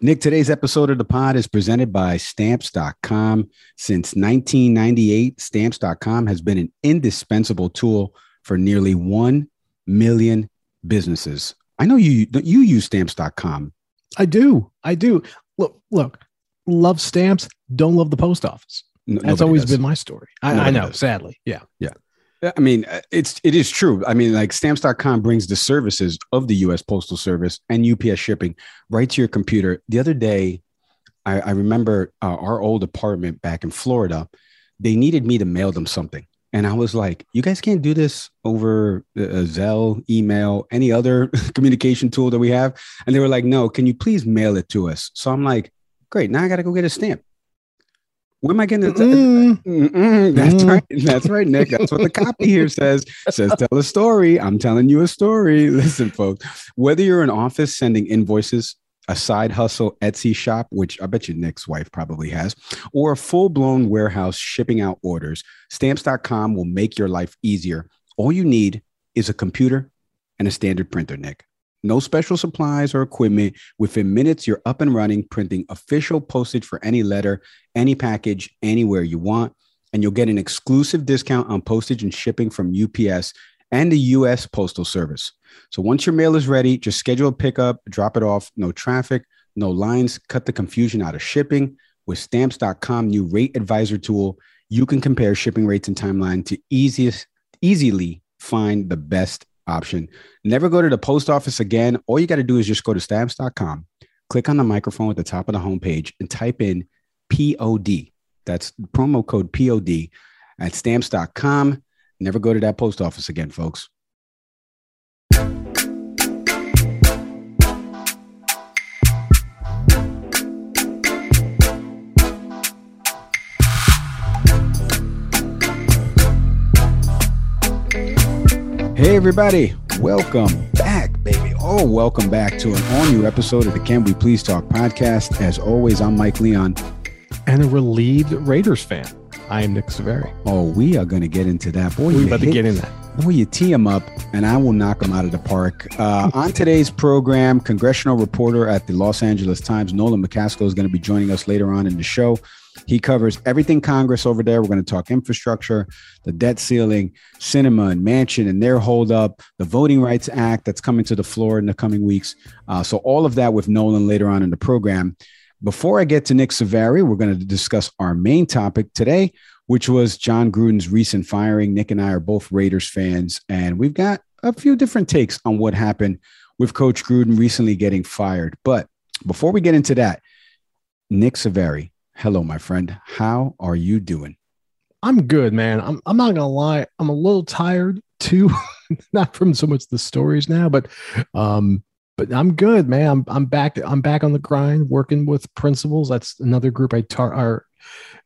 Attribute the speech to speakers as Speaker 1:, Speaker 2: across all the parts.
Speaker 1: Nick, today's episode of the pod is presented by Stamps.com. Since 1998, Stamps.com has been an indispensable tool for nearly 1 million businesses. I know you you use Stamps.com.
Speaker 2: I do. I do. Look, look, love stamps, don't love the post office.
Speaker 1: N-
Speaker 2: That's always
Speaker 1: does.
Speaker 2: been my story. I, I know,
Speaker 1: does.
Speaker 2: sadly. Yeah.
Speaker 1: Yeah, I mean, uh, it's it is true. I mean, like stamps.com brings the services of the US Postal Service and UPS shipping right to your computer. The other day, I, I remember uh, our old apartment back in Florida, they needed me to mail them something. And I was like, you guys can't do this over uh, Zelle, email, any other communication tool that we have. And they were like, no, can you please mail it to us? So I'm like, great. Now I got to go get a stamp. Where am I getting the
Speaker 2: Mm.
Speaker 1: Mm-mm, that's
Speaker 2: Mm.
Speaker 1: right. That's right, Nick. That's what the copy here says. Says tell a story. I'm telling you a story. Listen, folks, whether you're in office sending invoices, a side hustle Etsy shop, which I bet you Nick's wife probably has, or a full-blown warehouse shipping out orders, stamps.com will make your life easier. All you need is a computer and a standard printer, Nick. No special supplies or equipment. Within minutes, you're up and running, printing official postage for any letter, any package, anywhere you want. And you'll get an exclusive discount on postage and shipping from UPS and the US Postal Service. So once your mail is ready, just schedule a pickup, drop it off. No traffic, no lines, cut the confusion out of shipping. With stamps.com new rate advisor tool, you can compare shipping rates and timeline to easiest easily find the best option. Never go to the post office again. All you got to do is just go to stamps.com, click on the microphone at the top of the homepage, and type in POD. That's promo code POD at stamps.com. Never go to that post office again, folks. Hey, everybody. Welcome back, baby. Oh, welcome back to an all new episode of the Can We Please Talk podcast. As always, I'm Mike Leon.
Speaker 2: And a relieved Raiders fan. I am Nick Severi.
Speaker 1: Oh, we are going to get into that. Boy,
Speaker 2: We're
Speaker 1: you
Speaker 2: about to get in that.
Speaker 1: Boy, you tee him up, and I will knock him out of the park. Uh, on today's program, congressional reporter at the Los Angeles Times, Nolan McCaskill, is going to be joining us later on in the show. He covers everything Congress over there. We're going to talk infrastructure, the debt ceiling, Sinema and Manchin and their holdup, the Voting Rights Act that's coming to the floor in the coming weeks. Uh, so, all of that with Nolan later on in the program. Before I get to Nick Savary, we're going to discuss our main topic today, which was Jon Gruden's recent firing. Nick and I are both Raiders fans, and we've got a few different takes on what happened with Coach Gruden recently getting fired. But before we get into that, Nick Savary, hello, my friend. How are you doing?
Speaker 2: I'm good, man. I'm, I'm not gonna lie. I'm a little tired too, not from so much the stories now, but um, but I'm good, man. I'm I'm back. I'm back on the grind, working with principals. That's another group I tar- are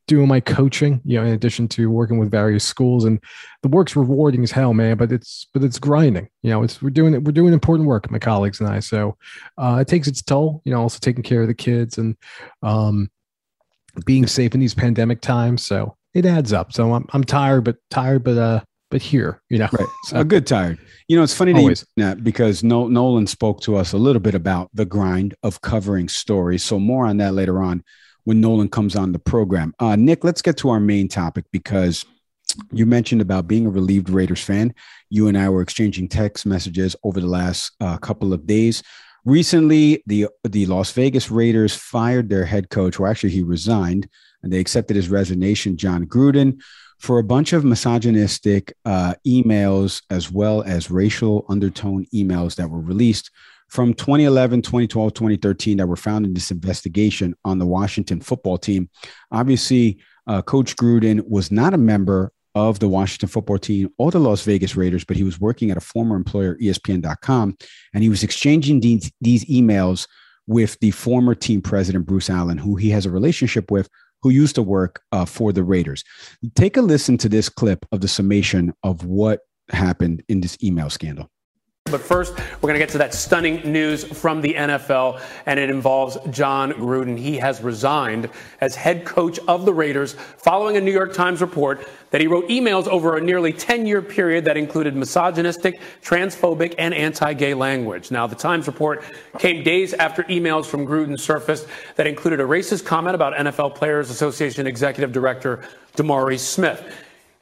Speaker 2: doing my coaching, you know, in addition to working with various schools. And the work's rewarding as hell, man. But it's but it's grinding. You know, it's we're doing it. We're doing important work, my colleagues and I. So uh, it takes its toll. You know, also taking care of the kids and um, being safe in these pandemic times. So it adds up. So I'm I'm tired, but tired, but uh, but here, you know,
Speaker 1: right. So, a good tired. You know, it's funny that, that because Nolan spoke to us a little bit about the grind of covering stories. So more on that later on when Nolan comes on the program. Uh, Nick, let's get to our main topic because you mentioned about being a relieved Raiders fan. You and I were exchanging text messages over the last uh, couple of days. Recently, the the Las Vegas Raiders fired their head coach, or actually he resigned, and they accepted his resignation, Jon Gruden, for a bunch of misogynistic uh, emails as well as racial undertone emails that were released from 2011, 2012, 2013 that were found in this investigation on the Washington football team. Obviously, uh, Coach Gruden was not a member of the Washington football team or the Las Vegas Raiders, but he was working at a former employer, ESPN.com, and he was exchanging these, these emails with the former team president, Bruce Allen, who he has a relationship with, who used to work uh, for the Raiders. Take a listen to this clip of the summation of what happened in this email scandal.
Speaker 3: But first, we're going to get to that stunning news from the NFL, and it involves Jon Gruden. He has resigned as head coach of the Raiders following a New York Times report that he wrote emails over a nearly 10 year period that included misogynistic, transphobic, and anti gay language. Now, the Times report came days after emails from Gruden surfaced that included a racist comment about NFL Players Association Executive Director DeMaurice Smith.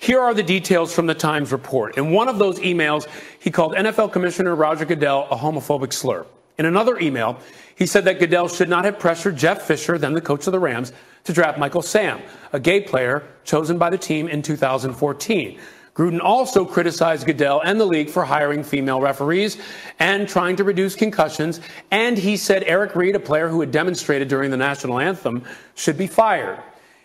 Speaker 3: Here are the details from the Times report. In one of those emails, he called NFL Commissioner Roger Goodell a homophobic slur. In another email, he said that Goodell should not have pressured Jeff Fisher, then the coach of the Rams, to draft Michael Sam, a gay player chosen by the team in 2014. Gruden also criticized Goodell and the league for hiring female referees and trying to reduce concussions. And he said Eric Reid, a player who had demonstrated during the national anthem, should be fired.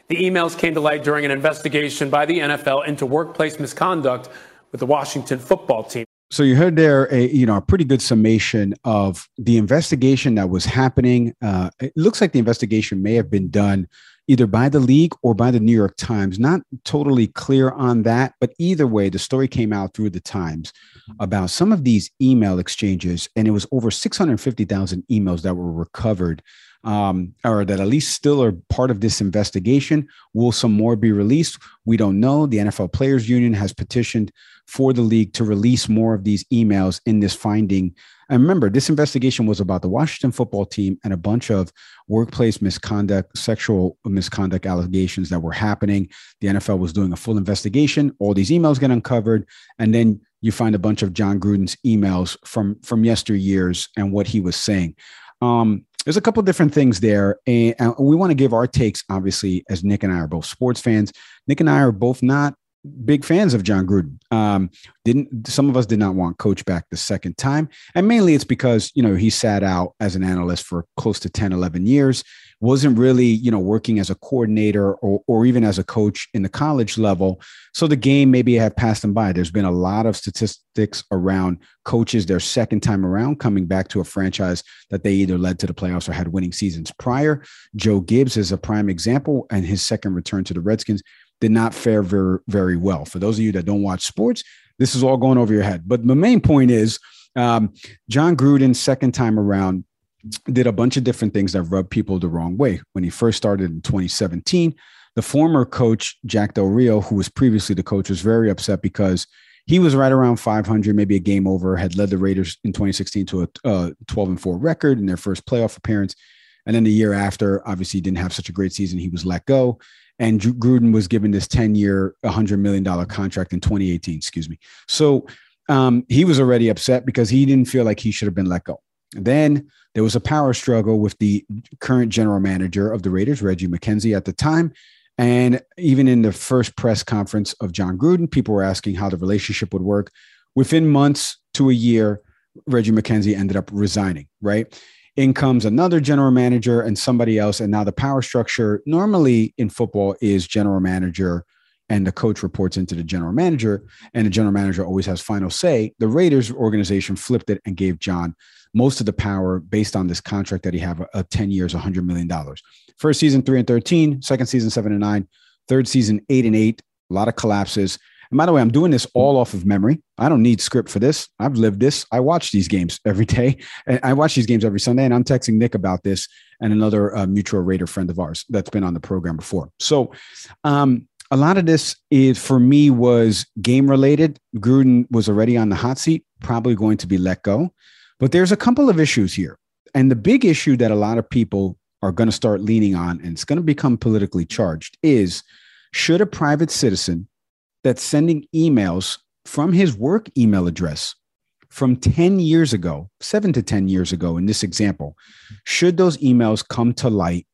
Speaker 3: The emails came to light during an investigation by the NFL into workplace misconduct with the Washington football team.
Speaker 1: So you heard there a you know a pretty good summation of the investigation that was happening. Uh, it looks like the investigation may have been done either by the league or by the New York Times. Not totally clear on that, but either way, the story came out through the Times about some of these email exchanges, and it was over 650,000 emails that were recovered um, or that at least still are part of this investigation. Will some more be released? We don't know. The NFL Players Union has petitioned for the league to release more of these emails in this finding. And remember, this investigation was about the Washington football team and a bunch of workplace misconduct, sexual misconduct allegations that were happening. The NFL was doing a full investigation. All these emails get uncovered. And then you find a bunch of Jon Gruden's emails from, from yesteryears and what he was saying. Um, there's a couple different things there, and uh, we want to give our takes. Obviously, as Nick and I are both sports fans, Nick and I are both not big fans of Jon Gruden. Um, didn't some of us did not want Coach back the second time, and mainly it's because you know he sat out as an analyst for close to 10, 11 years wasn't really, you know, working as a coordinator or, or even as a coach in the college level. So the game maybe have passed him by. There's been a lot of statistics around coaches their second time around coming back to a franchise that they either led to the playoffs or had winning seasons prior. Joe Gibbs is a prime example, and his second return to the Redskins did not fare very, very well. For those of you that don't watch sports, this is all going over your head. But the main point is um, Jon Gruden's second time around did a bunch of different things that rubbed people the wrong way. When he first started in 2017, the former coach, Jack Del Rio, who was previously the coach, was very upset because he was right around 500, maybe a game over, had led the Raiders in 2016 to a uh, 12 and 4 record in their first playoff appearance. And then the year after, obviously, didn't have such a great season. He was let go. And Gruden was given this 10 year, $100 million contract in 2018, excuse me. So um, he was already upset because he didn't feel like he should have been let go. Then there was a power struggle with the current general manager of the Raiders, Reggie McKenzie, at the time. And even in the first press conference of Jon Gruden, people were asking how the relationship would work. Within months to a year, Reggie McKenzie ended up resigning, right? In comes another general manager and somebody else. And now the power structure normally in football is general manager, and the coach reports into the general manager, and the general manager always has final say. The Raiders organization flipped it and gave Jon most of the power based on this contract that he have a 10 years, $100 million. First season, three and 13, second season, seven and nine, third season, eight and eight, a lot of collapses. And by the way, I'm doing this all off of memory. I don't need script for this. I've lived this. I watch these games every day. And I watch these games every Sunday. And I'm texting Nick about this and another uh, mutual Raider friend of ours that's been on the program before. So, um, a lot of this is for me was game related. Gruden was already on the hot seat, probably going to be let go. But there's a couple of issues here. And the big issue that a lot of people are going to start leaning on, and it's going to become politically charged, is should a private citizen that's sending emails from his work email address from 10 years ago, seven to 10 years ago in this example, should those emails come to light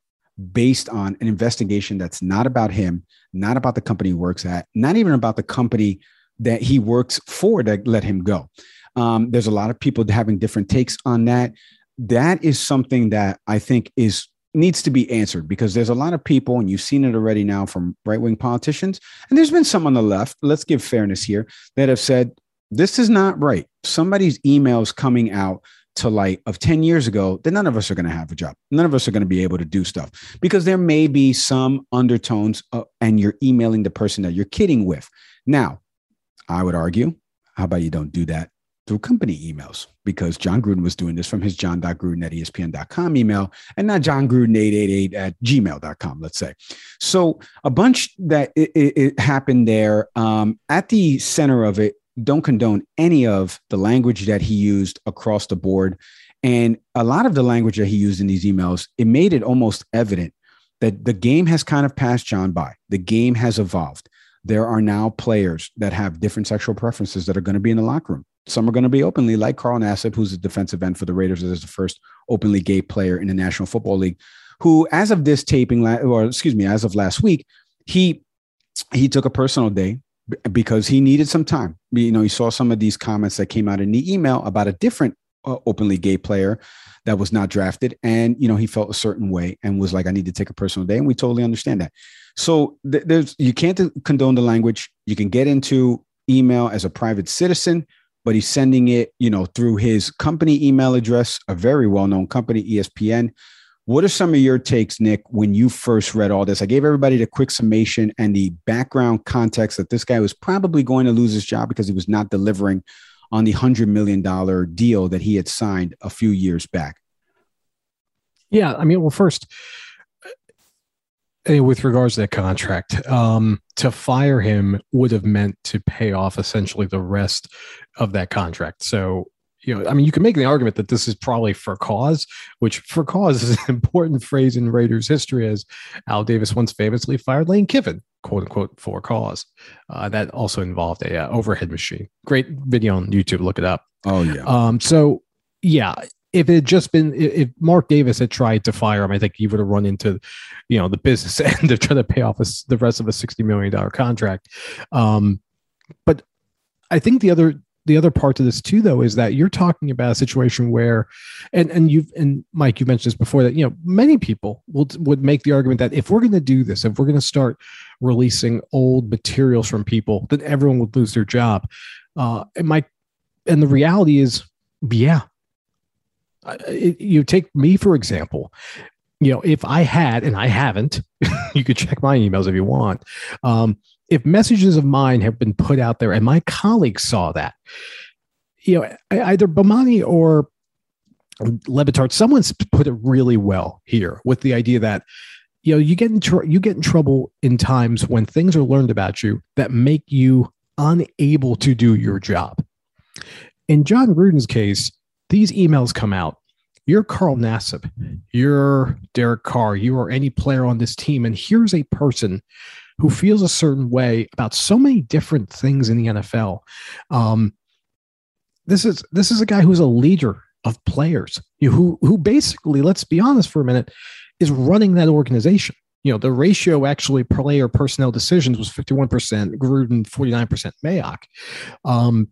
Speaker 1: based on an investigation that's not about him, not about the company he works at, not even about the company that he works for that let him go. Um, there's a lot of people having different takes on that. That is something that I think is needs to be answered because there's a lot of people, and you've seen it already now from right wing politicians, and there's been some on the left. Let's give fairness here that have said this is not right. Somebody's emails coming out to light of 10 years ago, then none of us are going to have a job. None of us are going to be able to do stuff because there may be some undertones uh, and you're emailing the person that you're kidding with. Now, I would argue, how about you don't do that through company emails? Because Jon Gruden was doing this from his john.gruden at espn.com email and not Jon Gruden 888 at gmail.com, let's say. So a bunch that it, it, it happened there. Um, at the center of it don't condone any of the language that he used across the board. And a lot of the language that he used in these emails, it made it almost evident that the game has kind of passed Jon by. The game has evolved. There are now players that have different sexual preferences that are going to be in the locker room. Some are going to be openly, like Carl Nassib, who's a defensive end for the Raiders, as the first openly gay player in the National Football League, who, as of this taping, or excuse me, as of last week, he he took a personal day because he needed some time. You know, he saw some of these comments that came out in the email about a different uh, openly gay player that was not drafted, and you know, he felt a certain way and was like, "I need to take a personal day," and we totally understand that. So th- there's you can't condone the language. You can get into email as a private citizen, but he's sending it, you know, through his company email address, a very well-known company, ESPN. What are some of your takes, Nick, when you first read all this? I gave everybody the quick summation and the background context that this guy was probably going to lose his job because he was not delivering on the $100 million deal that he had signed a few years back.
Speaker 2: Yeah. I mean, well, first, with regards to that contract, um, to fire him would have meant to pay off essentially the rest of that contract. So you know, I mean, you can make the argument that this is probably for cause, which for cause is an important phrase in Raiders history, as Al Davis once famously fired Lane Kiffin, quote unquote, for cause. Uh, that also involved a uh, overhead machine. Great video on YouTube. Look it up.
Speaker 1: Oh yeah.
Speaker 2: Um. So yeah, if it had just been if Mark Davis had tried to fire him, I think he would have run into, you know, the business end of trying to pay off a, the rest of a sixty million dollar contract. Um, but I think the other the other part to this too though is that you're talking about a situation where and and you've and mike you mentioned this before that you know many people will would make the argument that if we're going to do this if we're going to start releasing old materials from people then everyone would lose their job uh and my and the reality is yeah you take me for example you know if i had and i haven't you could check my emails if you want um if messages of mine have been put out there and my colleagues saw that, you know, either Bomani or Le Batard, someone's put it really well here with the idea that you know you get in tr- you get in trouble in times when things are learned about you that make you unable to do your job. In Jon Gruden's case, these emails come out. You're Carl Nassib, you're Derek Carr, you are any player on this team, and here's a person who feels a certain way about so many different things in the NFL. Um, this is this is a guy who's a leader of players who who basically, let's be honest for a minute, is running that organization. You know, the ratio actually player personnel decisions was 51%, Gruden 49%, Mayock. Um,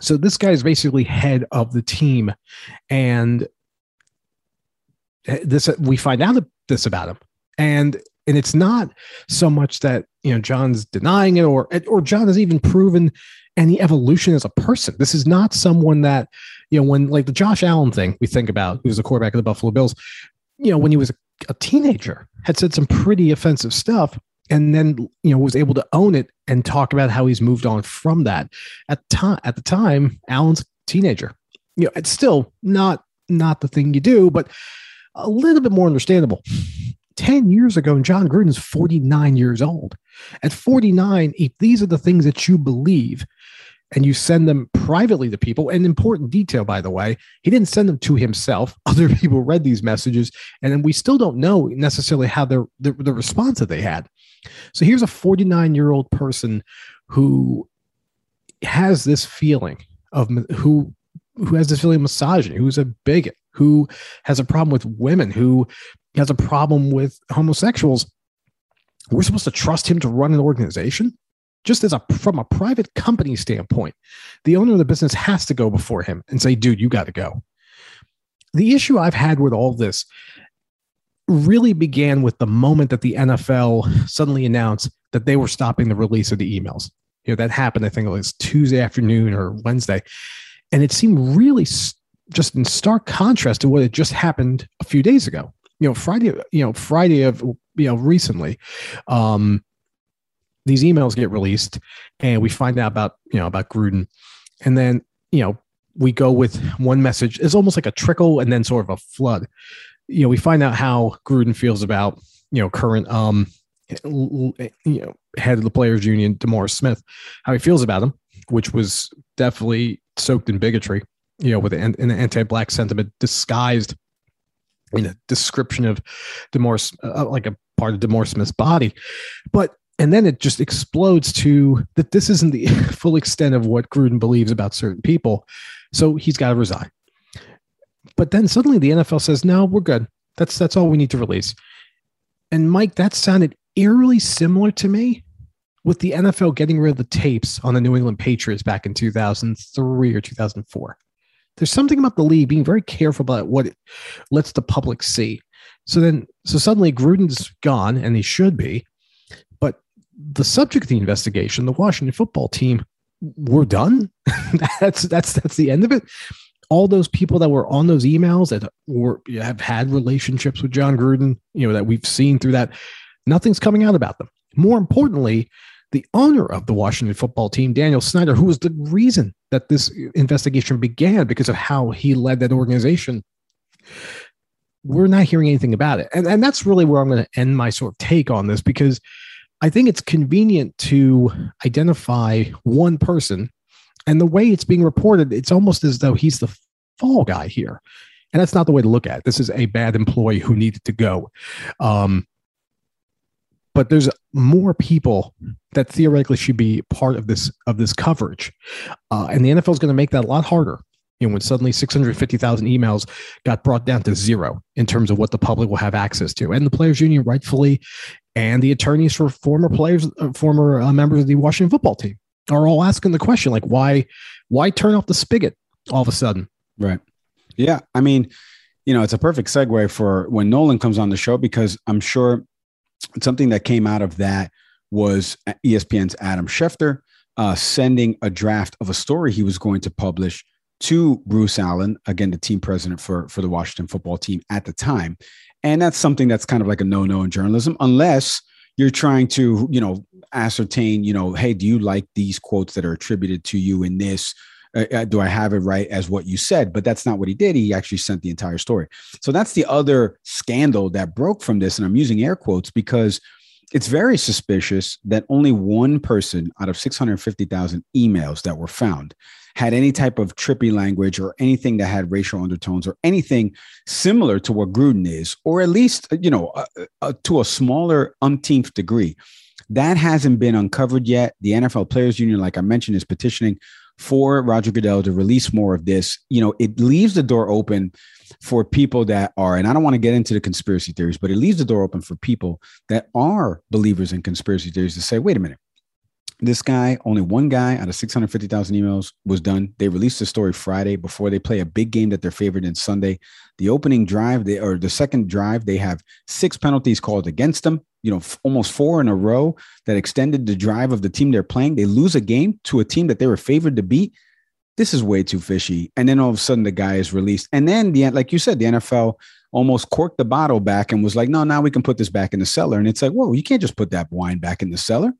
Speaker 2: so this guy is basically head of the team. And eh, this we find out this about him. And and it's not so much that you know Jon's denying it or or Jon has even proven any evolution as a person. This is not someone that you know when like the Josh Allen thing we think about, who's the quarterback of the Buffalo Bills. You know when he was a teenager, had said some pretty offensive stuff, and then you know was able to own it and talk about how he's moved on from that. At time at the time, Allen's teenager. You know, it's still not not the thing you do, but a little bit more understandable. 10 years ago, and Jon Gruden's 49 years old. At 49, if these are the things that you believe, and you send them privately to people. An important detail, by the way, he didn't send them to himself. Other people read these messages, and then we still don't know necessarily how the, the response that they had. So here's a 49 year old person who has this feeling of who who has this feeling of misogyny, who's a bigot, who has a problem with women, who has a problem with homosexuals. We're supposed to trust him to run an organization? Just as a from a private company standpoint, the owner of the business has to go before him and say, dude, you got to go. The issue I've had with all this really began with the moment that the NFL suddenly announced that they were stopping the release of the emails. You know, that happened, I think it was Tuesday afternoon or Wednesday. And it seemed really just in stark contrast to what had just happened a few days ago. You know, Friday, you know, Friday of, you know, recently, um, these emails get released and we find out about, you know, about Gruden. And then, you know, we go with one message. It's almost like a trickle and then sort of a flood. You know, we find out how Gruden feels about, you know, current, um, you know, head of the players union, DeMaurice Smith, how he feels about him, which was definitely soaked in bigotry, you know, with an, an anti-black sentiment disguised in a description of DeMaurice, uh, like a part of DeMaurice Smith's body. But and then it just explodes to that this isn't the full extent of what Gruden believes about certain people. So he's got to resign. But then suddenly the NFL says, no, we're good. That's that's all we need to release. And Mike, that sounded eerily similar to me with the NFL getting rid of the tapes on the New England Patriots back in 2003 or 2004. There's something about the league being very careful about what it lets the public see. So then, so suddenly Gruden's gone, and he should be. But the subject of the investigation, the Washington football team, we're done. that's that's that's the end of it. All those people that were on those emails that were have had relationships with Jon Gruden, you know, that we've seen through that, nothing's coming out about them. More importantly, the owner of the Washington football team, Daniel Snyder, who was the reason that this investigation began because of how he led that organization. We're not hearing anything about it. And, and that's really where I'm going to end my sort of take on this because I think it's convenient to identify one person. And the way it's being reported, it's almost as though he's the fall guy here. And that's not the way to look at it. This is a bad employee who needed to go. Um, but there's more people that theoretically should be part of this of this coverage, uh, and the NFL is going to make that a lot harder. You know, when suddenly 650,000 emails got brought down to zero in terms of what the public will have access to, and the players' union rightfully, and the attorneys for former players, uh, former uh, members of the Washington football team are all asking the question, like, why, why turn off the spigot all of a sudden?
Speaker 1: Right. Yeah. I mean, you know, it's a perfect segue for when Nolan comes on the show because I'm sure something that came out of that was ESPN's Adam Schefter uh, sending a draft of a story he was going to publish to Bruce Allen, again, the team president for, for the Washington football team at the time. And that's something that's kind of like a no no in journalism, unless you're trying to, you know, ascertain, you know, hey, do you like these quotes that are attributed to you in this? Uh, uh do I have it right as what you said? But that's not what he did. He actually sent the entire story. So that's the other scandal that broke from this. And I'm using air quotes because it's very suspicious that only one person out of 650,000 emails that were found had any type of trippy language or anything that had racial undertones or anything similar to what Gruden is, or at least, you know, uh, uh, to a smaller umpteenth degree. That hasn't been uncovered yet. The NFL Players Union, like I mentioned, is petitioning for Roger Goodell to release more of this. You know, it leaves the door open for people that are, and I don't want to get into the conspiracy theories, but it leaves the door open for people that are believers in conspiracy theories to say, wait a minute, This guy, only one guy out of 650,000 emails was done. They released the story Friday before they play a big game that they're favored in Sunday. The opening drive, they or the second drive, they have six penalties called against them. You know, f- almost four in a row that extended the drive of the team they're playing. They lose a game to a team that they were favored to beat. This is way too fishy. And then all of a sudden, the guy is released. And then the like you said, the NFL almost corked the bottle back and was like, "No, now we can put this back in the cellar." And it's like, "Whoa, you can't just put that wine back in the cellar."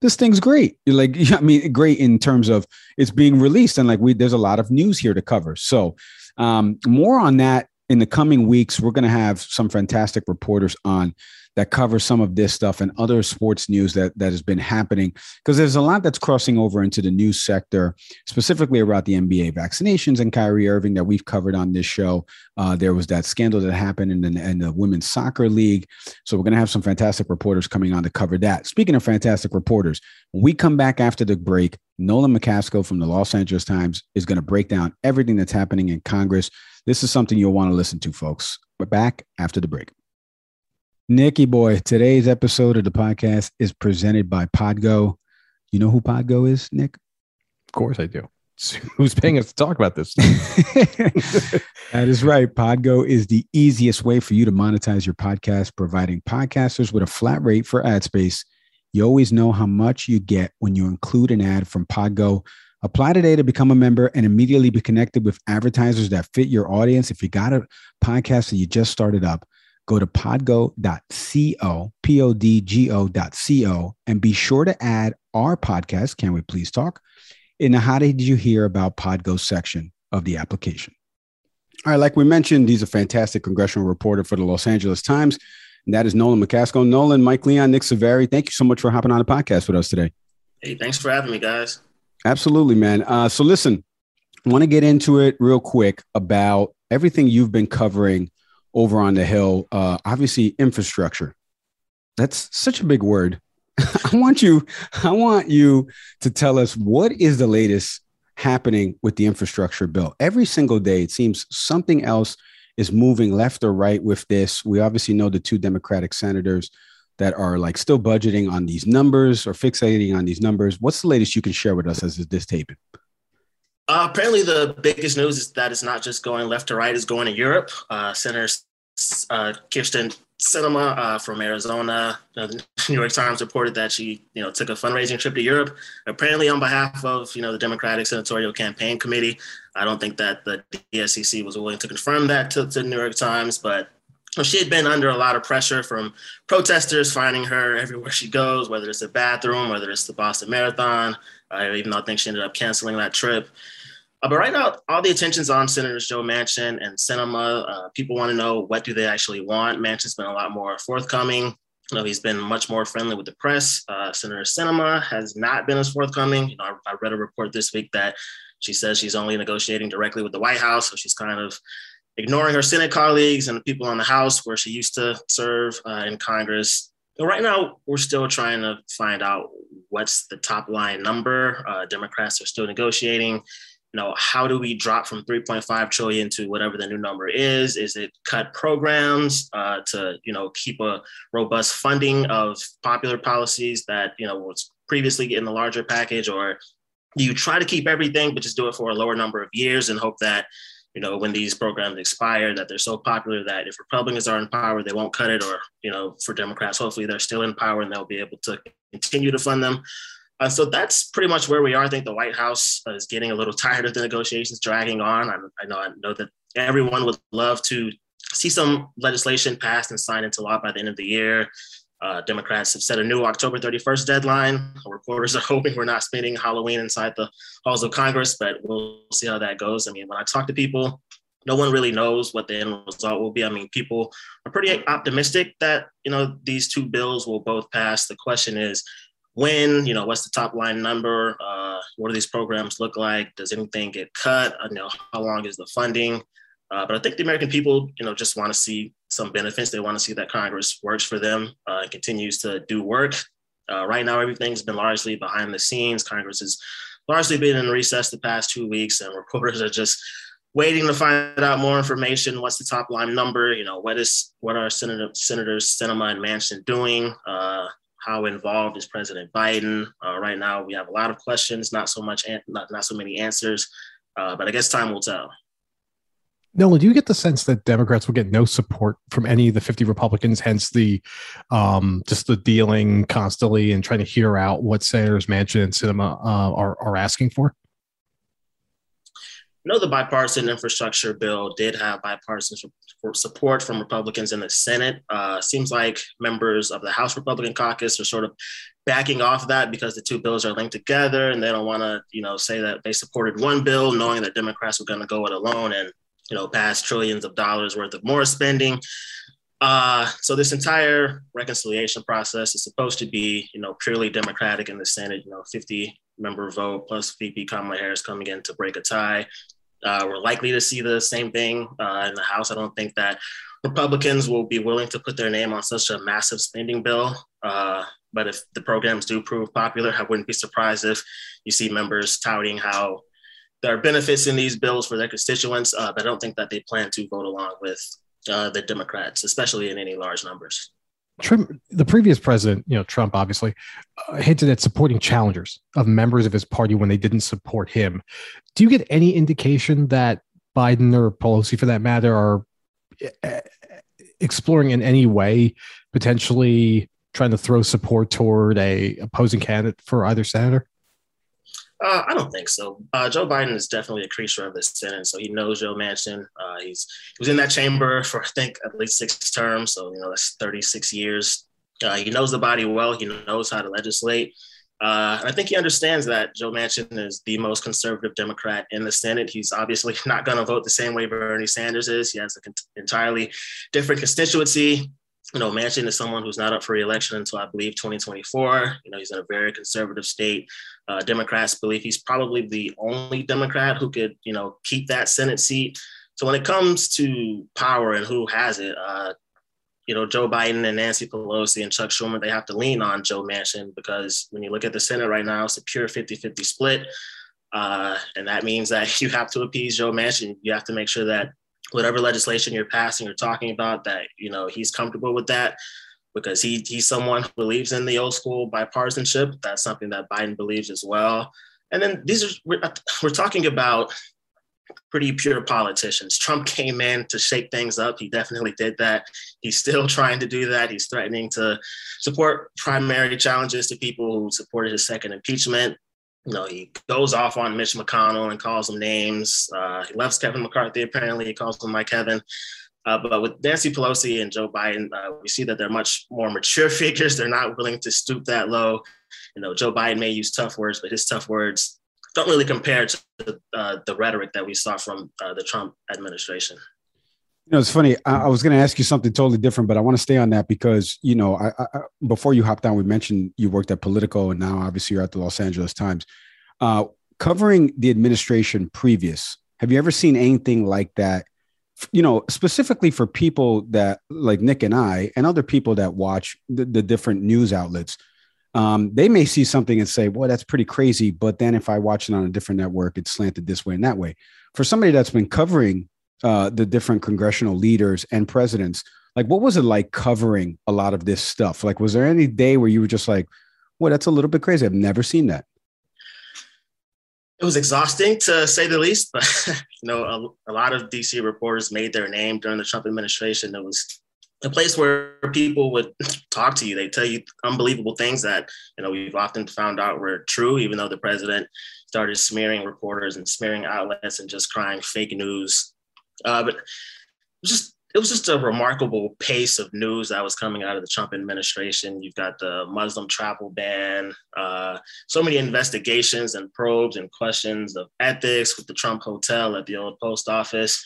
Speaker 1: This thing's great. Like, I mean, great in terms of it's being released, and like we, there's a lot of news here to cover. So, um, more on that in the coming weeks. We're going to have some fantastic reporters on that covers some of this stuff and other sports news that that has been happening because there's a lot that's crossing over into the news sector, specifically about the NBA vaccinations and Kyrie Irving that we've covered on this show. Uh, there was that scandal that happened in the, in the women's soccer league, so we're going to have some fantastic reporters coming on to cover that. Speaking of fantastic reporters, when we come back after the break, Nolan McCaskill from the Los Angeles Times is going to break down everything that's happening in Congress. This is something you'll want to listen to, folks. We're back after the break. Nicky boy, today's episode of the podcast is presented by Podgo. You know who Podgo is, Nick?
Speaker 2: Of course I do. Who's paying us to talk about this?
Speaker 1: that is right. Podgo is the easiest way for you to monetize your podcast, providing podcasters with a flat rate for ad space. You always know how much you get when you include an ad from Podgo. Apply today to become a member and immediately be connected with advertisers that fit your audience. If you got a podcast that you just started up, go to podgo.co, P O D G O.co, and be sure to add our podcast, Can We Please Talk, in the How Did You Hear About Podgo section of the application. All right, like we mentioned, he's a fantastic congressional reporter for the Los Angeles Times, and that is Nolan McCaskill. Nolan, Mike Leon, Nick Saveri, thank you so much for hopping on the podcast with us today.
Speaker 4: Hey, thanks for having me, guys.
Speaker 1: Absolutely, man. Uh, so listen, I want to get into it real quick about everything you've been covering over on the Hill. Uh, obviously, infrastructure. That's such a big word. I want you. I want you to tell us what is the latest happening with the infrastructure bill. Every single day, it seems something else is moving left or right with this. We obviously know the two Democratic senators that are like still budgeting on these numbers or fixating on these numbers. What's the latest you can share with us as this taping?
Speaker 4: Uh, apparently, the biggest news is that it's not just going left to right; it's going to Europe. Uh, Senator uh, Kyrsten Sinema uh, from Arizona, the New York Times reported that she, you know, took a fundraising trip to Europe, apparently on behalf of, you know, the Democratic Senatorial Campaign Committee. I don't think that the DSCC was willing to confirm that to, to the New York Times, but she had been under a lot of pressure from protesters finding her everywhere she goes, whether it's the bathroom, whether it's the Boston Marathon. Uh, even though I think she ended up canceling that trip. Uh, but right now, all the attention's on Senators Joe Manchin and Sinema. Uh, people want to know what do they actually want. Manchin's been a lot more forthcoming. You know, he's been much more friendly with the press. Uh, Senator Sinema has not been as forthcoming. You know, I, I, read a report this week that she says she's only negotiating directly with the White House, so she's kind of ignoring her Senate colleagues and the people on the House where she used to serve uh, in Congress. Right now, we're still trying to find out what's the top line number. Uh, Democrats are still negotiating you know how do we drop from 3.5 trillion to whatever the new number is? Is it cut programs uh, to you know keep a robust funding of popular policies that you know was previously in the larger package? Or do you try to keep everything but just do it for a lower number of years and hope that you know when these programs expire that they're so popular that if republicans are in power they won't cut it? Or you know for democrats hopefully they're still in power and they'll be able to continue to fund them uh, so that's pretty much where we are. I think the White House is getting a little tired of the negotiations dragging on. I, I know I know that everyone would love to see some legislation passed and signed into law by the end of the year. Uh, Democrats have set a new October 31st deadline. Reporters are hoping we're not spending Halloween inside the halls of Congress, but we'll see how that goes. I mean, when I talk to people, no one really knows what the end result will be. I mean, people are pretty optimistic that you know these two bills will both pass. The question is, when, you know, what's the top line number? Uh, what do these programs look like? Does anything get cut? I know how long is the funding? Uh, but I think the American people, you know, just want to see some benefits. They want to see that Congress works for them uh, and continues to do work. Uh, right now, everything's been largely behind the scenes. Congress has largely been in recess the past two weeks, and reporters are just waiting to find out more information. What's the top line number? You know, what is what are Senator, Senators Sinema and Manchin doing? Uh, how involved is President Biden? Uh, right now, we have a lot of questions, not so much, an- not, not so many answers. Uh, but I guess time will tell.
Speaker 2: Nolan, do you get the sense that Democrats will get no support from any of the 50 Republicans, hence the um, just the dealing constantly and trying to hear out what Senators Manchin and Sinema uh, are, are asking for?
Speaker 4: No, the bipartisan infrastructure bill did have bipartisan support from Republicans in the Senate. Uh, seems like members of the House Republican caucus are sort of backing off that because the two bills are linked together, and they don't want to, you know, say that they supported one bill, knowing that Democrats were going to go it alone and, you know, pass trillions of dollars worth of more spending. Uh, so this entire reconciliation process is supposed to be, you know, purely Democratic in the Senate. You know, 50 member vote plus VP Kamala Harris coming in to break a tie. Uh, we're likely to see the same thing uh, in the House. I don't think that Republicans will be willing to put their name on such a massive spending bill. Uh, but if the programs do prove popular, I wouldn't be surprised if you see members touting how there are benefits in these bills for their constituents. Uh, but I don't think that they plan to vote along with uh, the Democrats, especially in any large numbers.
Speaker 2: The previous president, you know, Trump obviously uh, hinted at supporting challengers of members of his party when they didn't support him. Do you get any indication that Biden or Pelosi, for that matter, are uh, exploring in any way potentially trying to throw support toward a opposing candidate for either senator?
Speaker 4: Uh, I don't think so. Uh, Joe Biden is definitely a creature of the Senate, so he knows Joe Manchin. Uh, he's he was in that chamber for I think at least six terms, so you know that's 36 years. Uh, he knows the body well. He knows how to legislate. Uh, I think he understands that Joe Manchin is the most conservative Democrat in the Senate. He's obviously not going to vote the same way Bernie Sanders is. He has an entirely different constituency you know, Manchin is someone who's not up for reelection until I believe 2024. You know, he's in a very conservative state. Uh, Democrats believe he's probably the only Democrat who could, you know, keep that Senate seat. So when it comes to power and who has it, uh, you know, Joe Biden and Nancy Pelosi and Chuck Schumer, they have to lean on Joe Manchin because when you look at the Senate right now, it's a pure 50 50 split. Uh, and that means that you have to appease Joe Manchin. You have to make sure that whatever legislation you're passing or talking about that you know he's comfortable with that because he he's someone who believes in the old school bipartisanship. That's something that biden believes as well. And then these are we're, we're talking about pretty pure politicians. Trump came in to shake things up. He definitely did that. He's still trying to do that. He's threatening to support primary challenges to people who supported his second impeachment. You know, he goes off on Mitch McConnell and calls him names. Uh, he loves Kevin McCarthy, apparently. He calls him my Kevin. Uh, but with Nancy Pelosi and Joe Biden, uh, we see that they're much more mature figures. They're not willing to stoop that low. You know, Joe Biden may use tough words, but his tough words don't really compare to uh, the rhetoric that we saw from uh, the Trump administration.
Speaker 1: You know, it's funny. I, I was going to ask you something totally different, but I want to stay on that because you know, I, I, before you hopped on, we mentioned you worked at Politico, and now obviously you're at the Los Angeles Times. Uh, covering the administration previous, have you ever seen anything like that? You know, specifically for people that like Nick and I, and other people that watch the, the different news outlets. Um, they may see something and say, "Well, that's pretty crazy," but then if I watch it on a different network, it's slanted this way and that way. For somebody that's been covering uh, the different congressional leaders and presidents. Like, what was it like covering a lot of this stuff? Like, was there any day where you were just like, well, that's a little bit crazy. I've never seen that.
Speaker 4: It was exhausting to say the least, but you know, a, a lot of DC reporters made their name during the Trump administration. It was a place where people would talk to you. They tell you unbelievable things that you know we've often found out were true, even though the president started smearing reporters and smearing outlets and just crying fake news uh, but just it was just a remarkable pace of news that was coming out of the Trump administration. You've got the Muslim travel ban, uh, so many investigations and probes and questions of ethics with the Trump Hotel at the old post office.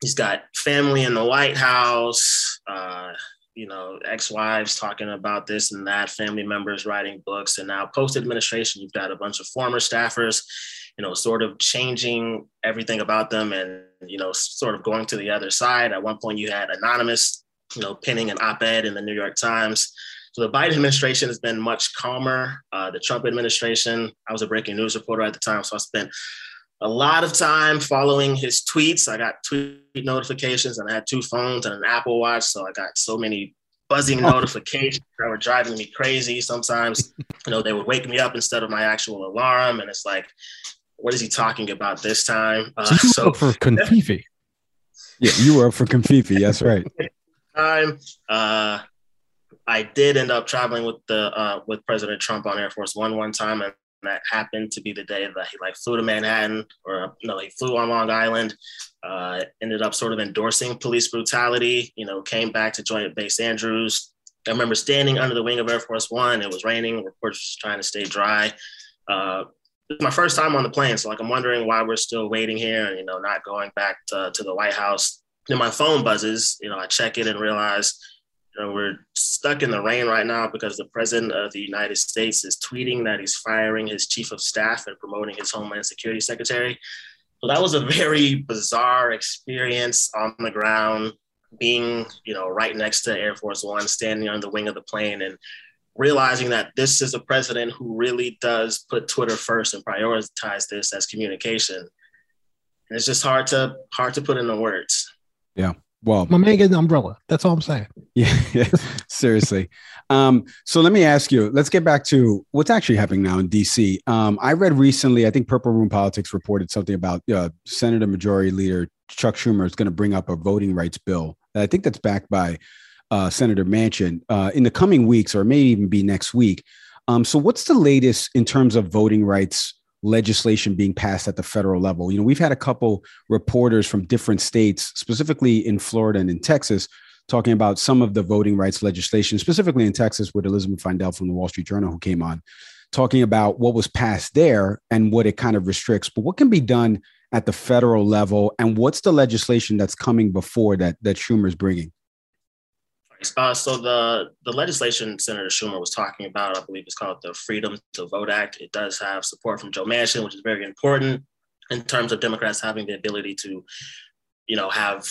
Speaker 4: He's got family in the White House, uh, you know, ex-wives talking about this and that, family members writing books, and now post-administration, you've got a bunch of former staffers you know, sort of changing everything about them and, you know, sort of going to the other side. At one point, you had Anonymous, you know, pinning an op ed in the New York Times. So the Biden administration has been much calmer. Uh, the Trump administration, I was a breaking news reporter at the time, so I spent a lot of time following his tweets. I got tweet notifications and I had two phones and an Apple Watch. So I got so many buzzing notifications that were driving me crazy. Sometimes, you know, they would wake me up instead of my actual alarm, and it's like, what is he talking about this time?
Speaker 2: Uh, so, so for Covfefe.
Speaker 1: Yeah, you were up for Covfefe. That's right.
Speaker 4: Time. Uh, I did end up traveling with the uh, with President Trump on Air Force One one time, and that happened to be the day that he like flew to Manhattan, or no, he flew on Long Island. Uh, ended up sort of endorsing police brutality. You know, came back to Joint Base Andrews. I remember standing under the wing of Air Force One. It was raining. Reporters trying to stay dry. Uh, my first time on the plane, so like I'm wondering why we're still waiting here and you know not going back to, to the White House. Then my phone buzzes. You know, I check it and realize you know, we're stuck in the rain right now because the president of the United States is tweeting that he's firing his chief of staff and promoting his Homeland Security secretary. So that was a very bizarre experience on the ground, being, you know, right next to Air Force One, standing on the wing of the plane and realizing that this is a president who really does put Twitter first and prioritize this as communication. And it's just hard to hard to put into words.
Speaker 1: Yeah. Well,
Speaker 2: my man getting an umbrella. That's all I'm saying.
Speaker 1: Yeah, yeah seriously. Um, so let me ask you. Let's get back to what's actually happening now in D.C. Um, I read recently. I think Purple Room Politics reported something about uh, Senator Majority Leader Chuck Schumer is going to bring up a voting rights bill. And I think that's backed by uh, Senator Manchin uh, in the coming weeks, or may even be next week. Um, so, what's the latest in terms of voting rights legislation being passed at the federal level. You know, we've had a couple reporters from different states, specifically in Florida and in Texas, talking about some of the voting rights legislation, specifically in Texas with Elizabeth Findell from the Wall Street Journal, who came on, talking about what was passed there and what it kind of restricts. But what can be done at the federal level, and what's the legislation that's coming before that that Schumer's bringing?
Speaker 4: Uh, so the the legislation Senator Schumer was talking about, I believe, is called the Freedom to Vote Act. It does have support from Joe Manchin, which is very important in terms of Democrats having the ability to, you know, have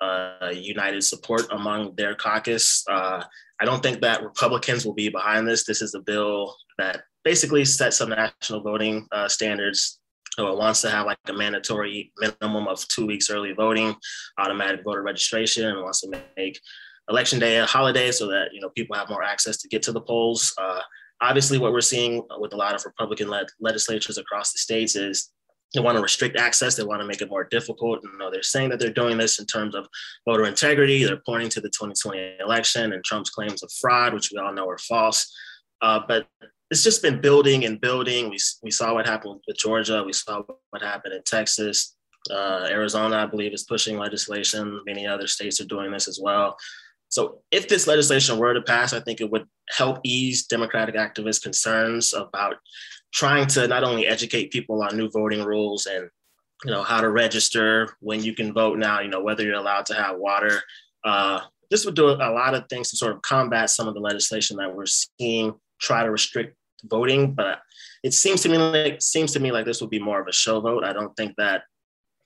Speaker 4: uh, united support among their caucus. Uh, I don't think that Republicans will be behind this. This is a bill that basically sets some national voting uh, standards. So it wants to have like a mandatory minimum of two weeks early voting, automatic voter registration, and wants to make election day a holiday so that you know people have more access to get to the polls. Uh, obviously, what we're seeing with a lot of Republican-led legislatures across the states is they want to restrict access. They want to make it more difficult. You know, they're saying that they're doing this in terms of voter integrity. They're pointing to the 2020 election and Trump's claims of fraud, which we all know are false. Uh, but it's just been building and building. We, we saw what happened with Georgia. We saw what happened in Texas. Uh, Arizona, I believe, is pushing legislation. Many other states are doing this as well. So if this legislation were to pass, I think it would help ease Democratic activists' concerns about trying to not only educate people on new voting rules and you know how to register when you can vote now, you know whether you're allowed to have water. Uh, this would do a lot of things to sort of combat some of the legislation that we're seeing try to restrict voting. But it seems to me like seems to me like this would be more of a show vote. I don't think that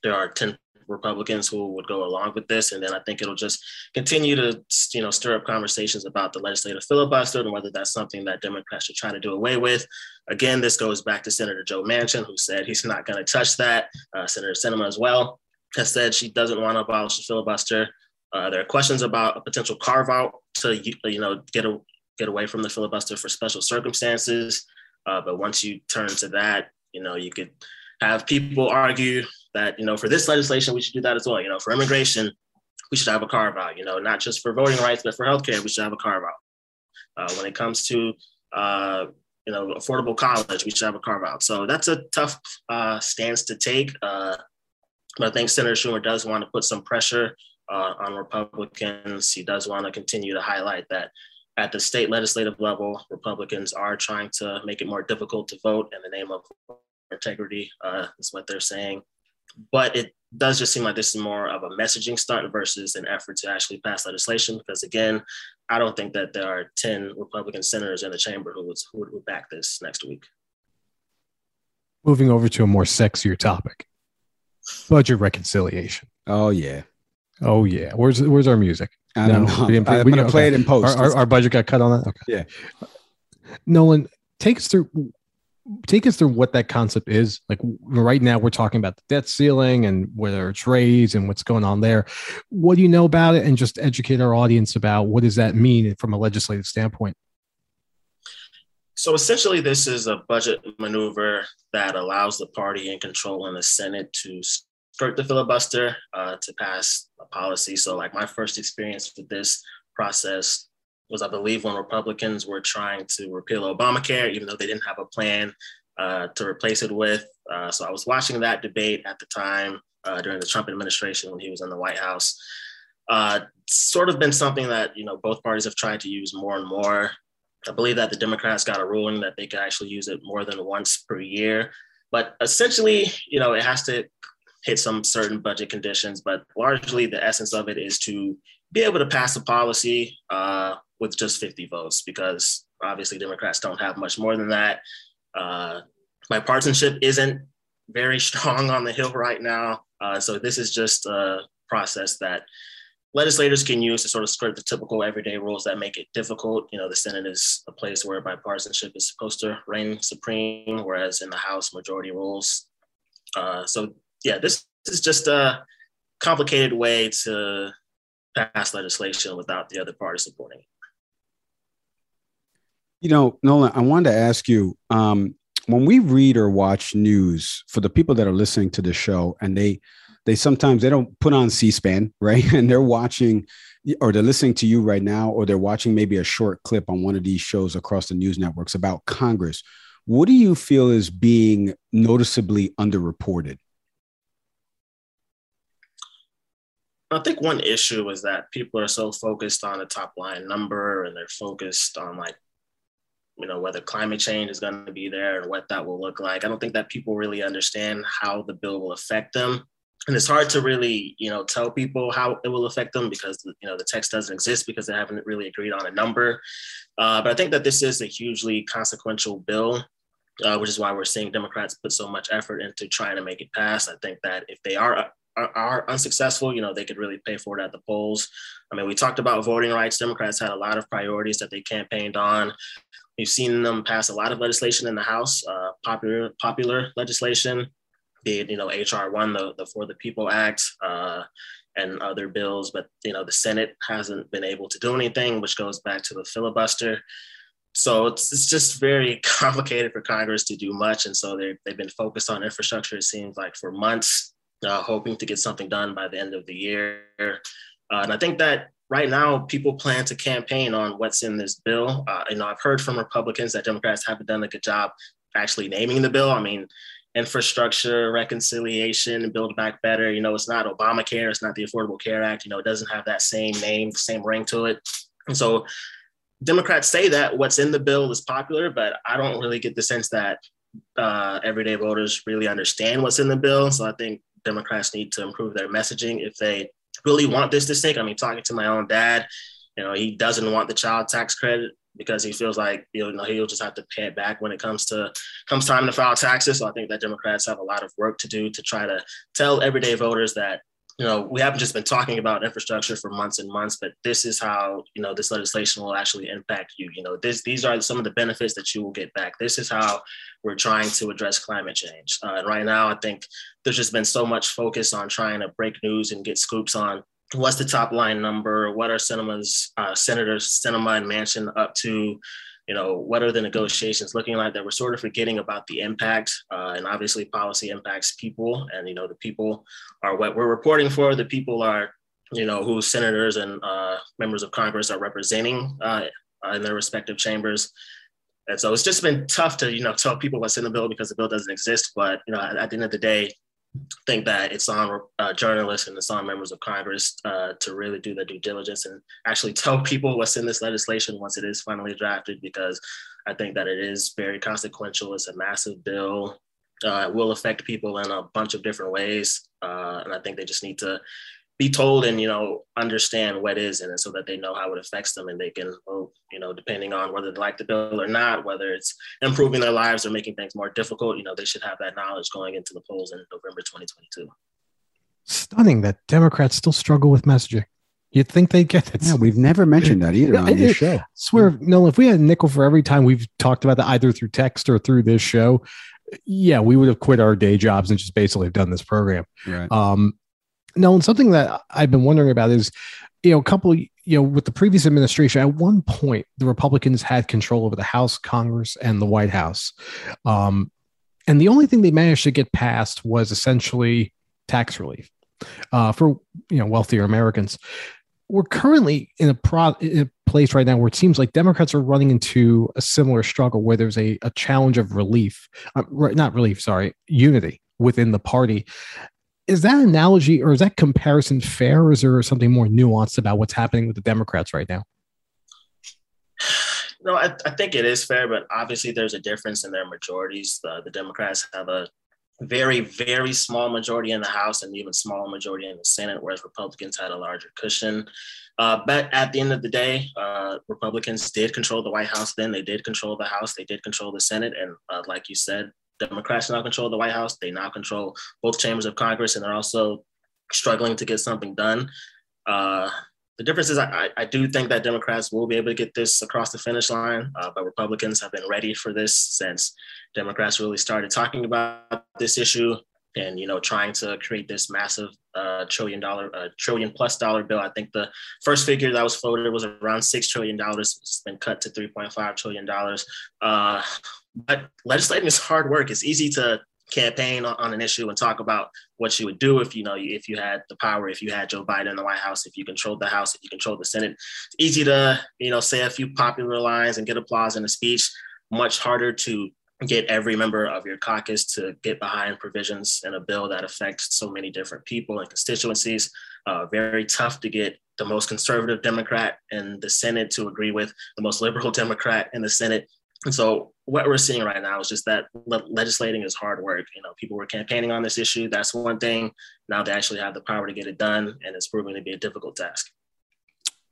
Speaker 4: there are 10 Republicans who would go along with this, and then I think it'll just continue to you know stir up conversations about the legislative filibuster and whether that's something that Democrats should try to do away with. Again, this goes back to Senator Joe Manchin, who said he's not going to touch that. Uh, Senator Sinema as well has said she doesn't want to abolish the filibuster. Uh, there are questions about a potential carve out to you know get a, get away from the filibuster for special circumstances. Uh, but once you turn to that, you know you could have people argue that, you know, for this legislation, we should do that as well. You know, for immigration, we should have a carve out, you know, not just for voting rights, but for healthcare, we should have a carve out. Uh, when it comes to, uh, you know, affordable college, we should have a carve out. So that's a tough uh, stance to take. Uh, but I think Senator Schumer does want to put some pressure uh, on Republicans. He does want to continue to highlight that at the state legislative level, Republicans are trying to make it more difficult to vote in the name of integrity, uh, is what they're saying. But it does just seem like this is more of a messaging stunt versus an effort to actually pass legislation. Because again, I don't think that there are 10 Republican senators in the chamber who would, who would back this next week.
Speaker 2: Moving over to a more sexier topic budget reconciliation.
Speaker 1: Oh, yeah.
Speaker 2: Oh, yeah. Where's, where's our music?
Speaker 1: I don't no, know. I'm going to play it in post.
Speaker 2: Our, our, our, budget got cut on that? Okay.
Speaker 1: Yeah.
Speaker 2: Nolan, take us through take us through what that concept is. Like right now, we're talking about the debt ceiling and whether it's raised and what's going on there. What do you know about it? And just educate our audience about what does that mean from a legislative standpoint?
Speaker 4: So essentially, this is a budget maneuver that allows the party in control in the Senate to skirt the filibuster uh, to pass a policy. So, like my first experience with this process was, I believe, when Republicans were trying to repeal Obamacare, even though they didn't have a plan uh, to replace it with. Uh, so I was watching that debate at the time uh, during the Trump administration when he was in the White House. Uh, sort of been something that you know both parties have tried to use more and more. I believe that the Democrats got a ruling that they could actually use it more than once per year. But essentially, you know, it has to hit some certain budget conditions. But largely, the essence of it is to be able to pass a policy uh, with just 50 votes, because obviously Democrats don't have much more than that. Uh, bipartisanship isn't very strong on the Hill right now. Uh, so this is just a process that legislators can use to sort of skirt the typical everyday rules that make it difficult. You know, the Senate is a place where bipartisanship is supposed to reign supreme, whereas in the House, majority rules. Uh, so, yeah, this is just a complicated way to pass legislation without the other party supporting it.
Speaker 1: You know, Nolan, I wanted to ask you um, when we read or watch news for the people that are listening to the show and they they sometimes they don't put on c-span right? And they're watching or they're listening to you right now or they're watching maybe a short clip on one of these shows across the news networks about congress. What do you feel is being noticeably underreported
Speaker 4: I think one issue is that people are so focused on the top line number and they're focused on like, you know, whether climate change is going to be there and what that will look like. I don't think that people really understand how the bill will affect them. And it's hard to really you know tell people how it will affect them because you know the text doesn't exist because they haven't really agreed on a number. Uh, but i think that this is a hugely consequential bill uh, which is why we're seeing democrats put so much effort into trying to make it pass. I think that if they are are, unsuccessful you know they could really pay for it at the polls i mean we talked about voting rights democrats had a lot of priorities that they campaigned on we've seen them pass a lot of legislation in the house uh, popular popular legislation be it, you know, HR one, the, the For the People Act, uh, and other bills, but you know, the Senate hasn't been able to do anything, which goes back to the filibuster. So it's, it's just very complicated for Congress to do much. And so they've been focused on infrastructure, it seems like for months, uh, hoping to get something done by the end of the year. Uh, and I think that right now people plan to campaign on what's in this bill. Uh, you know, I've heard from Republicans that Democrats haven't done a good job actually naming the bill. I mean, infrastructure, reconciliation, build back better. You know, it's not Obamacare, it's not the Affordable Care Act. You know, it doesn't have that same name, same ring to it. And so Democrats say that what's in the bill is popular, but I don't really get the sense that uh, everyday voters really understand what's in the bill. So I think Democrats need to improve their messaging if they really want this to stick. I mean, talking to my own dad, you know, he doesn't want the child tax credit because he feels like you know he'll just have to pay it back when it comes to comes time to file taxes. So I think that Democrats have a lot of work to do to try to tell everyday voters that you know we haven't just been talking about infrastructure for months and months, but this is how you know this legislation will actually impact you. You know, this these are some of the benefits that you will get back. This is how we're trying to address climate change. Uh, and right now, I think there's just been so much focus on trying to break news and get scoops on what's the top line number? What are Sinema's uh, senators, Sinema and Manchin up to? You know, what are the negotiations looking like? That we're sort of forgetting about the impact, uh, and obviously policy impacts people, and you know the people are what we're reporting for. The people are, you know, who senators and uh, members of Congress are representing uh, in their respective chambers. And so it's just been tough to, you know, tell people what's in the bill because the bill doesn't exist. But, you know, at, at the end of the day, think that it's on uh, journalists and it's on members of Congress uh, to really do the due diligence and actually tell people what's in this legislation once it is finally drafted, because I think that it is very consequential. It's a massive bill. Uh, it will affect people in a bunch of different ways. Uh, and I think they just need to be told and you know understand what is in it so that they know how it affects them and they can vote you know depending on whether they like the bill or not whether it's improving their lives or making things more difficult you know they should have that knowledge going into the polls in november 2022
Speaker 2: stunning that democrats still struggle with messaging You'd think they'd get it.
Speaker 1: Yeah, we've never mentioned that either on this show.
Speaker 2: swear, no, if we had a nickel for every time we've talked about that either through text or through this show, yeah, we would have quit our day jobs and just basically have done this program.
Speaker 1: Right.
Speaker 2: Um, no, and something that I've been wondering about is, you know, a couple, you know, with the previous administration, at one point, the Republicans had control over the House, Congress, and the White House. Um, and the only thing they managed to get passed was essentially tax relief uh, for, you know, wealthier Americans. We're currently in a, pro- in a place right now where it seems like Democrats are running into a similar struggle where there's a, a challenge of relief, uh, not relief, sorry, unity within the party is that analogy or is that comparison fair or is there something more nuanced about what's happening with the democrats right now
Speaker 4: No, I, I think it is fair, but obviously there's a difference in their majorities. The, the Democrats have a very, very small majority in the House and even smaller majority in the Senate, whereas Republicans had a larger cushion. Uh, but at the end of the day, uh, Republicans did control the White House then. They did control the House. They did control the Senate. And uh, like you said, Democrats now control the White House. They now control both chambers of Congress, and they're also struggling to get something done. Uh, the difference is, I, I do think that Democrats will be able to get this across the finish line, uh, but Republicans have been ready for this since Democrats really started talking about this issue and you know trying to create this massive uh, trillion dollar, uh, trillion plus dollar bill. I think the first figure that was floated was around six trillion dollars. It's been cut to three point five trillion dollars. Uh, but legislating is hard work. It's easy to campaign on, on an issue and talk about what you would do if you know if you had the power, if you had Joe Biden in the White House, if you controlled the House, if you controlled the Senate. It's easy to you know say a few popular lines and get applause in a speech. Much harder to get every member of your caucus to get behind provisions in a bill that affects so many different people and constituencies. Uh, very tough to get the most conservative Democrat in the Senate to agree with the most liberal Democrat in the Senate. And so what we're seeing right now is just that le- legislating is hard work. You know, people were campaigning on this issue. That's one thing. Now they actually have the power to get it done, and it's proving to be a difficult task.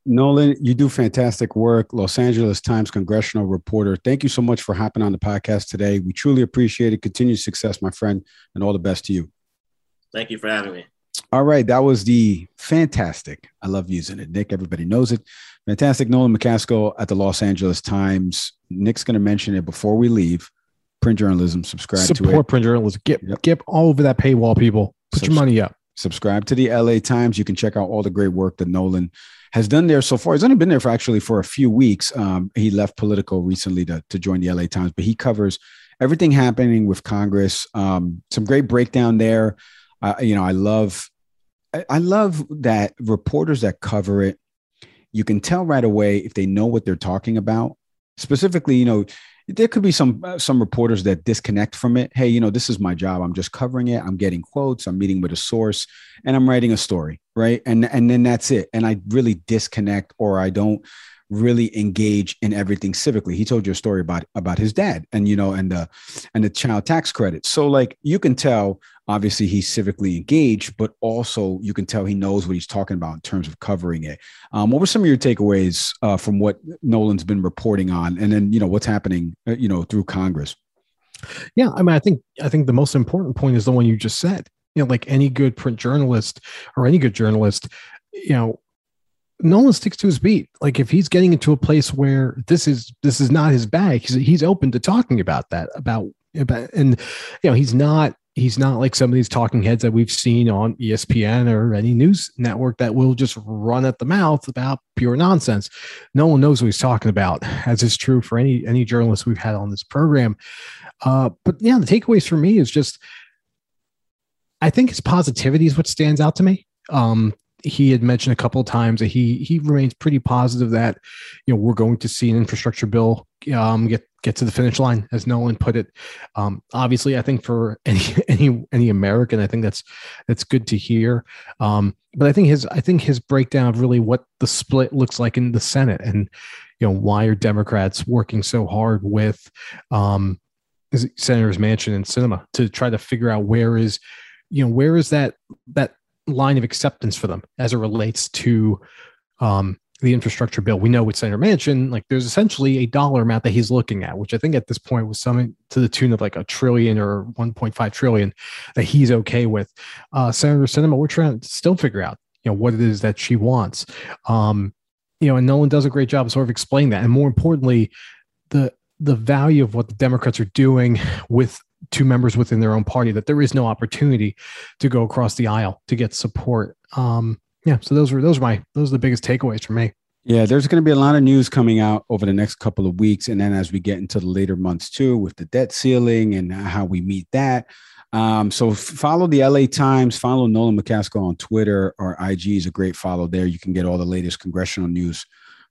Speaker 1: Nolan, you do fantastic work. Los Angeles Times congressional reporter. Thank you so much for hopping on the podcast today. We truly appreciate it. Continued success, my friend, and all the best to you.
Speaker 4: Thank you for having me.
Speaker 1: All right, that was the fantastic. I love using it. Nick, everybody knows it. Fantastic Nolan McCaskill at the Los Angeles Times. Nick's going to mention it before we leave. Print journalism, subscribe to it.
Speaker 2: support print journalism get
Speaker 1: Yep.
Speaker 2: get all over that paywall people put your money up
Speaker 1: subscribe to the LA Times. You can check out all the great work that Nolan has done there so far. He's only been there for actually for a few weeks. Um, he left Politico recently to, to join the LA Times, but he covers everything happening with Congress. Um, some great breakdown there. Uh, you know, I love, I, love that reporters that cover it. You can tell right away if they know what they're talking about. Specifically, you know, there could be some uh, some reporters that disconnect from it. Hey, you know, this is my job. I'm just covering it. I'm getting quotes. I'm meeting with a source, and I'm writing a story, right? And and then that's it. And I really disconnect, or I don't really engage in everything civically. He told you a story about about his dad, and you know, and the and the child tax credit. So like you can tell, obviously he's civically engaged, but also you can tell he knows what he's talking about in terms of covering it. Um, what were some of your takeaways uh, from what Nolan's been reporting on, and then you know what's happening, uh, you know, through Congress?
Speaker 2: yeah i mean i think i think the most important point is the one you just said you know like any good print journalist or any good journalist you know Nolan sticks to his beat. Like if he's getting into a place where this is this is not his bag, he's, he's open to talking about that. About about and you know he's not he's not like some of these talking heads that we've seen on ESPN or any news network that will just run at the mouth about pure nonsense. No one knows what he's talking about, as is true for any any journalist we've had on this program. Uh, but yeah, the takeaways for me is just I think his positivity is what stands out to me. Um, he had mentioned a couple of times that he he remains pretty positive that you know we're going to see an infrastructure bill um, get get to the finish line, as Nolan put it. Um, obviously, I think for any any any American, I think that's that's good to hear. Um, but I think his I think his breakdown of really what the split looks like in the Senate and you know why are Democrats working so hard with um, Senators Manchin and Sinema to try to figure out where is you know where is that that line of acceptance for them as it relates to um, the infrastructure bill. We know with Senator Manchin, like there's essentially a dollar amount that he's looking at, which I think at this point was something to the tune of like a trillion or 1.5 trillion that he's okay with. Uh, Senator Sinema, we're trying to still figure out, you know what it is that she wants. Um, you know, and Nolan does a great job of sort of explaining that, and more importantly, the the value of what the Democrats are doing with two members within their own party that there is no opportunity to go across the aisle to get support. Um, yeah, so those were those are my those are the biggest takeaways for me.
Speaker 1: Yeah, there's going to be a lot of news coming out over the next couple of weeks, and then as we get into the later months too, with the debt ceiling and how we meet that. Um, so follow the LA Times, follow Nolan McCaskill on Twitter or IG is a great follow there. You can get all the latest congressional news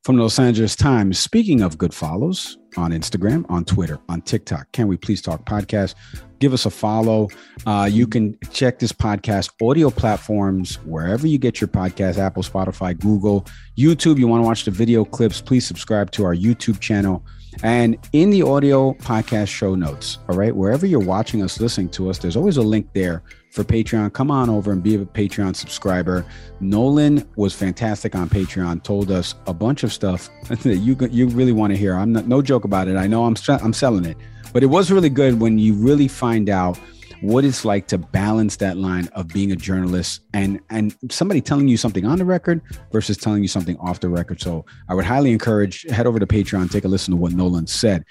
Speaker 1: from Los Angeles Times. Speaking of good follows on Instagram, on Twitter, on TikTok, can we please talk podcast? Give us a follow. Uh, you can check this podcast audio platforms wherever you get your podcast Apple, Spotify, Google, YouTube. You want to watch the video clips, please subscribe to our YouTube channel. And in the audio podcast show notes, all right, wherever you're watching us, listening to us, there's always a link there for Patreon. Come on over and be a Patreon subscriber. Nolan was fantastic on Patreon. Told us a bunch of stuff that you you really want to hear. I'm not no joke about it. I know I'm I'm selling it, but it was really good when you really find out what it's like to balance that line of being a journalist and and somebody telling you something on the record versus telling you something off the record. So I would highly encourage head over to Patreon, take a listen to what Nolan said.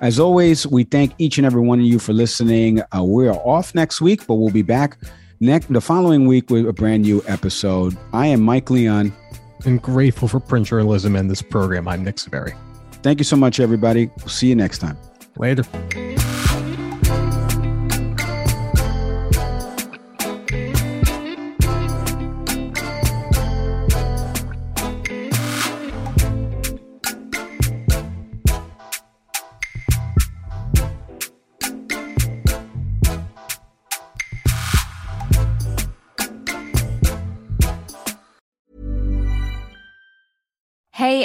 Speaker 1: As always, we thank each and every one of you for listening. Uh, we are off next week, but we'll be back next the following week with a brand new episode. I am Mike Leon.
Speaker 2: And grateful for print journalism and this program. I'm Nick Saveri.
Speaker 1: Thank you so much, everybody. We'll see you next time.
Speaker 2: Later.